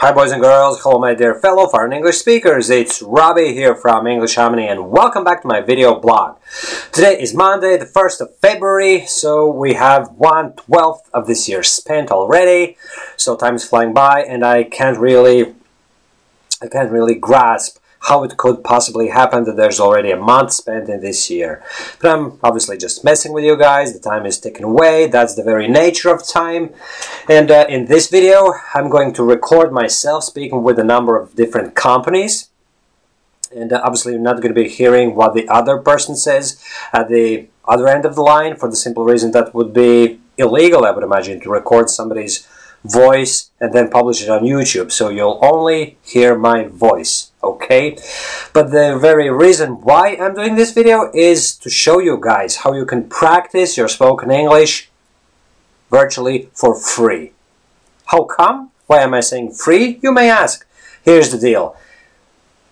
Hi boys and girls, hello my dear fellow foreign English speakers, it's Robbie here from English Harmony and welcome back to my video blog. Today is Monday, the 1st of February, so we have 1 12th of this year spent already, so time is flying by and I can't really, I can't really grasp how it could possibly happen that there's already a month spent in this year. But I'm obviously just messing with you guys, the time is ticking away, that's the very nature of time. And uh, in this video, I'm going to record myself speaking with a number of different companies. And uh, obviously you're not going to be hearing what the other person says at the other end of the line for the simple reason that would be illegal, I would imagine, to record somebody's voice and then publish it on YouTube. So you'll only hear my voice okay? But the very reason why I'm doing this video is to show you guys how you can practice your spoken English virtually for free. How come? Why am I saying free? You may ask. Here's the deal.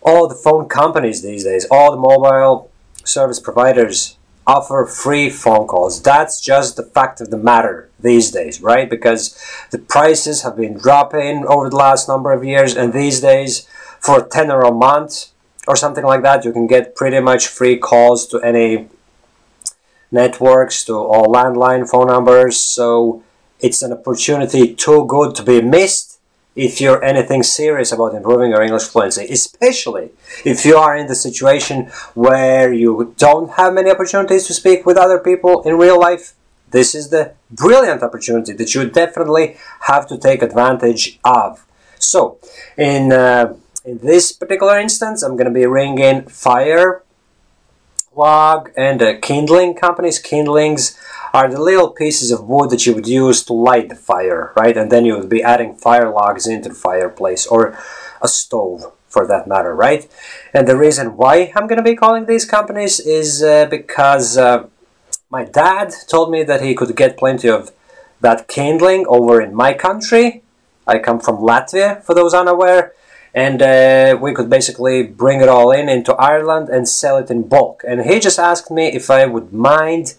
All the phone companies these days all the mobile service providers offer free phone calls. That's just the fact of the matter these days right? Because the prices have been dropping over the last number of years and these days for 10 or a month or something like that you can get pretty much free calls to any networks to all landline phone numbers. So it's an opportunity too good to be missed if you're anything serious about improving your English fluency, especially if you are in the situation where you don't have many opportunities to speak with other people in real life. This is the brilliant opportunity that you definitely have to take advantage of. So, in uh, in this particular instance, I'm going to be ringing fire log and uh, kindling companies. Kindlings are the little pieces of wood that you would use to light the fire, right? And then you would be adding fire logs into the fireplace or a stove for that matter, right? And the reason why I'm going to be calling these companies is uh, because uh, my dad told me that he could get plenty of that kindling over in my country. I come from Latvia, for those unaware, and uh, we could basically bring it all in into Ireland and sell it in bulk. And he just asked me if I would mind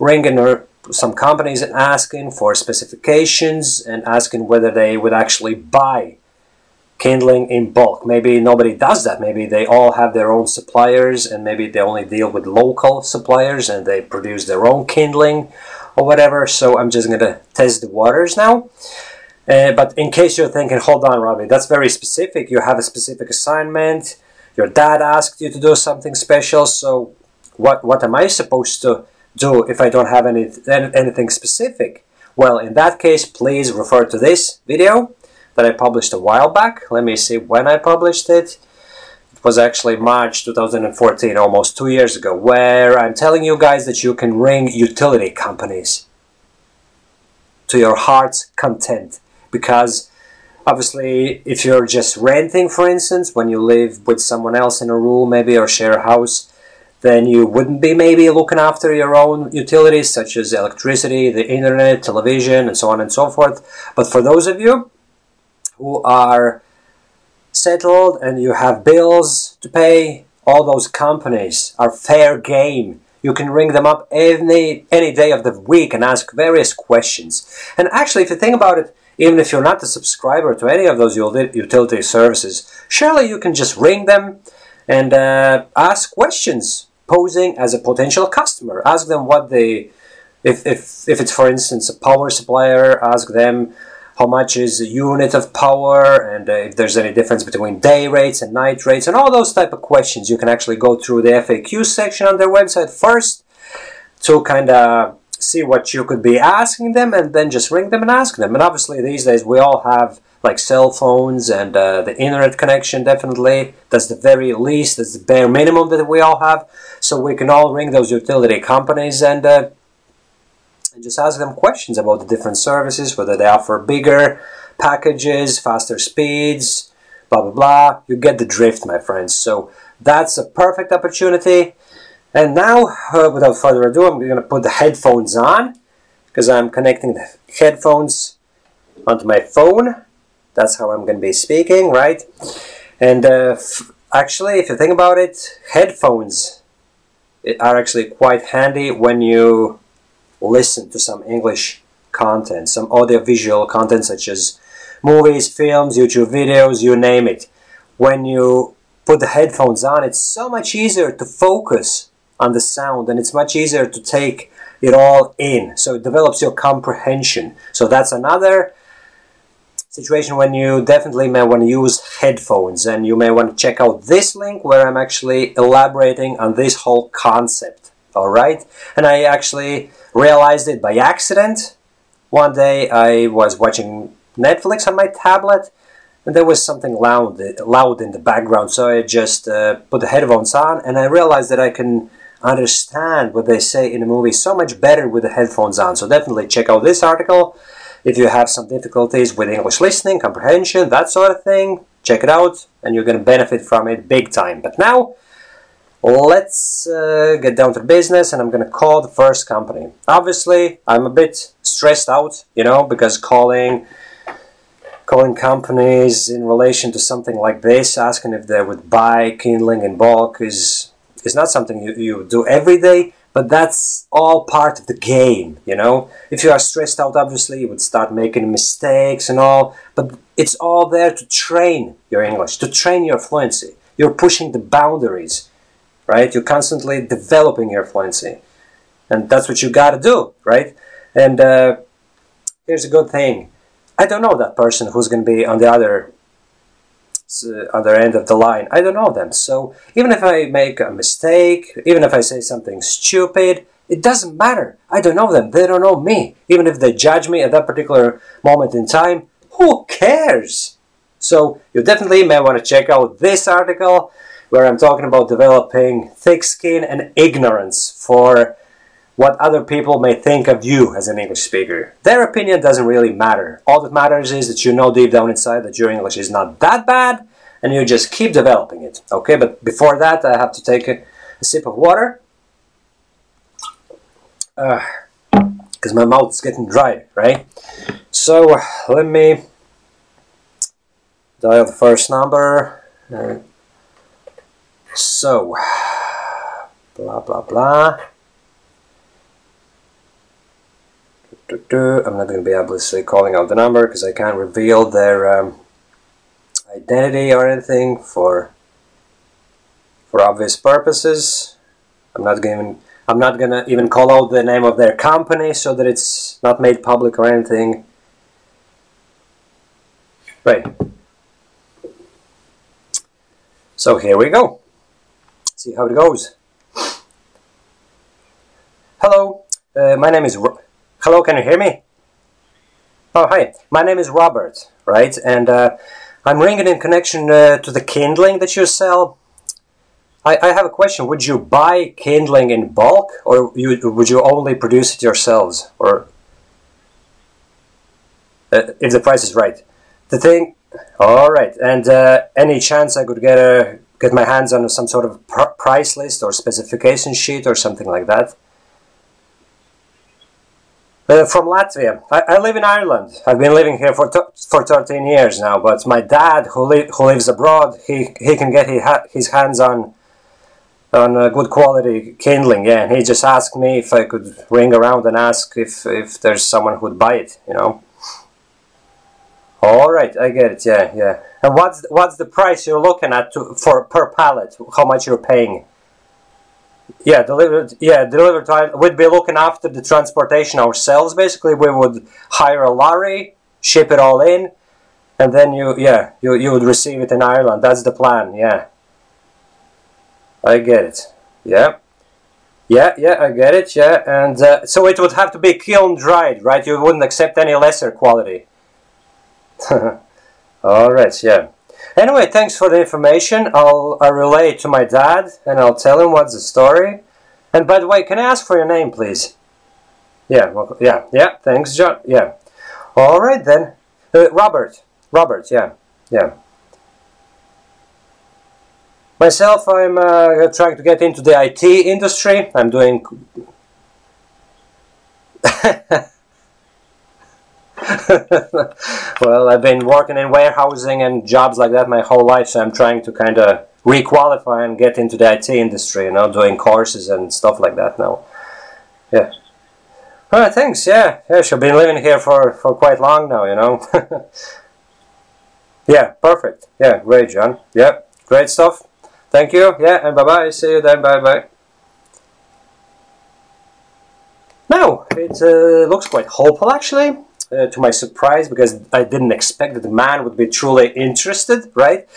ringing some companies and asking for specifications and asking whether they would actually buy kindling in bulk. Maybe nobody does that. Maybe they all have their own suppliers and maybe they only deal with local suppliers and they produce their own kindling or whatever. So I'm just going to test the waters now. Uh, but in case you're thinking, hold on, Robbie, that's very specific. You have a specific assignment. Your dad asked you to do something special. So what, what am I supposed to do if I don't have any, anything specific? Well, in that case, please refer to this video that I published a while back. Let me see when I published it. It was actually March 2014, almost two years ago, where I'm telling you guys that you can ring utility companies to your heart's content because obviously if you're just renting for instance when you live with someone else in a room maybe or share a house then you wouldn't be maybe looking after your own utilities such as electricity, the internet, television and so on and so forth. But for those of you who are settled and you have bills to pay, all those companies are fair game. You can ring them up any any day of the week and ask various questions. And actually, if you think about it, even if you're not a subscriber to any of those utility services, surely you can just ring them and uh, ask questions, posing as a potential customer. Ask them what they, if, if, if it's for instance a power supplier, ask them how much is a unit of power and uh, if there's any difference between day rates and night rates and all those type of questions. You can actually go through the FAQ section on their website first to kind of see what you could be asking them and then just ring them and ask them. And obviously these days we all have like cell phones and uh, the internet connection definitely. That's the very least, that's the bare minimum that we all have. So we can all ring those utility companies and, uh, and just ask them questions about the different services, whether they offer bigger packages, faster speeds, blah blah blah. You get the drift, my friends. So that's a perfect opportunity and now, uh, without further ado, I'm going to put the headphones on because I'm connecting the headphones onto my phone. That's how I'm going to be speaking, right? And uh, actually, if you think about it, headphones are actually quite handy when you listen to some English content, some audio-visual content such as movies, films, YouTube videos, you name it. When you put the headphones on, it's so much easier to focus on the sound and it's much easier to take it all in. So it develops your comprehension. So that's another situation when you definitely may want to use headphones and you may want to check out this link where I'm actually elaborating on this whole concept. Alright? And I actually realized it by accident. One day I was watching Netflix on my tablet and there was something loud, loud in the background so I just uh, put the headphones on and I realized that I can understand what they say in a movie so much better with the headphones on. So definitely check out this article if you have some difficulties with English listening, comprehension, that sort of thing, check it out and you're going to benefit from it big time. But now, let's uh, get down to business and I'm going to call the first company. Obviously, I'm a bit stressed out, you know, because calling calling companies in relation to something like this, asking if they would buy kindling in bulk is is not something you, you do every day but that's all part of the game you know? If you are stressed out obviously you would start making mistakes and all but it's all there to train your english to train your fluency. You're pushing the boundaries right? You're constantly developing your fluency and that's what you got to do right? And uh, here's a good thing. I don't know that person who's going to be on the other Uh, other end of the line. I don't know them. So even if I make a mistake, even if I say something stupid, it doesn't matter. I don't know them. They don't know me. Even if they judge me at that particular moment in time, who cares? So you definitely may want to check out this article where I'm talking about developing thick skin and ignorance for what other people may think of you as an English speaker. Their opinion doesn't really matter. All that matters is that you know deep down inside that your English is not that bad and you just keep developing it. Okay, but before that I have to take a, a sip of water because uh, my mouth is getting dry, right? So let me dial the first number. Uh, so, blah blah blah. I'm not going to be able to say calling out the number because I can't reveal their um, identity or anything for for obvious purposes. I'm not going I'm not gonna even call out the name of their company so that it's not made public or anything. Right. So here we go. See how it goes. Hello, uh, my name is. Ro Hello, can you hear me? Oh, hi. My name is Robert, right? And uh, I'm ringing in connection uh, to the kindling that you sell. I, I have a question. Would you buy kindling in bulk, or you, would you only produce it yourselves? Or uh, if the price is right. The thing... All right. And uh, any chance I could get a get my hands on some sort of pr price list or specification sheet or something like that? Uh, from Latvia. I, I, live in Ireland. I've been living here for for 13 years now. But my dad, who, li who lives abroad, he he can get his, ha his hands on on uh, good quality kindling. Yeah, and he just asked me if I could ring around and ask if if there's someone who'd buy it. You know. All right, I get it. Yeah, yeah. And what's what's the price you're looking at to, for per pallet? How much you're paying? Yeah, delivered. Yeah, delivered. We'd be looking after the transportation ourselves. Basically, we would hire a lorry, ship it all in, and then you, yeah, you you would receive it in Ireland. That's the plan. Yeah, I get it. Yeah, yeah, yeah, I get it. Yeah, and uh, so it would have to be kiln dried, right? You wouldn't accept any lesser quality. all right. Yeah. Anyway, thanks for the information. I'll, I'll relay it to my dad and I'll tell him what's the story. And by the way, can I ask for your name, please? Yeah, well, yeah, yeah, thanks, John. Yeah. All right, then. Uh, Robert. Robert, yeah, yeah. Myself, I'm uh, trying to get into the IT industry. I'm doing... well, I've been working in warehousing and jobs like that my whole life, so I'm trying to kind of requalify and get into the IT industry, you know, doing courses and stuff like that now. Yeah. All right, thanks. Yeah, yeah, she's been living here for, for quite long now, you know. Yeah, perfect. Yeah, great, John. Yeah, great stuff. Thank you. Yeah, and bye bye. See you then. Bye bye. Now, it uh, looks quite hopeful actually. Uh, to my surprise, because I didn't expect that the man would be truly interested, right?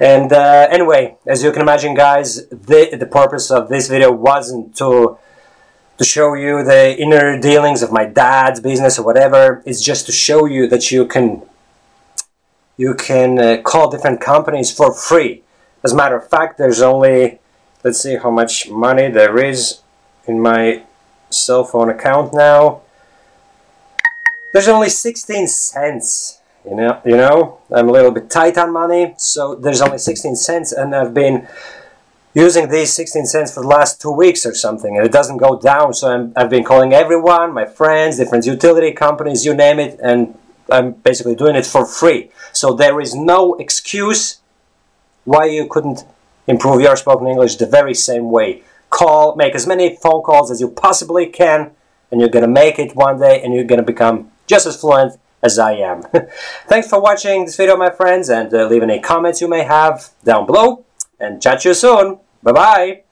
And uh, anyway, as you can imagine, guys, the, the purpose of this video wasn't to to show you the inner dealings of my dad's business or whatever. It's just to show you that you can you can uh, call different companies for free. As a matter of fact, there's only let's see how much money there is in my cell phone account now there's only 16 cents you know you know? I'm a little bit tight on money so there's only 16 cents and I've been using these 16 cents for the last two weeks or something and it doesn't go down so i have been calling everyone my friends different utility companies you name it and I'm basically doing it for free. So there is no excuse why you couldn't improve your spoken English the very same way. Call make as many phone calls as you possibly can and you're gonna make it one day and you're gonna become just as fluent as I am. Thanks for watching this video, my friends, and uh, leave any comments you may have down below. And chat to you soon. Bye-bye.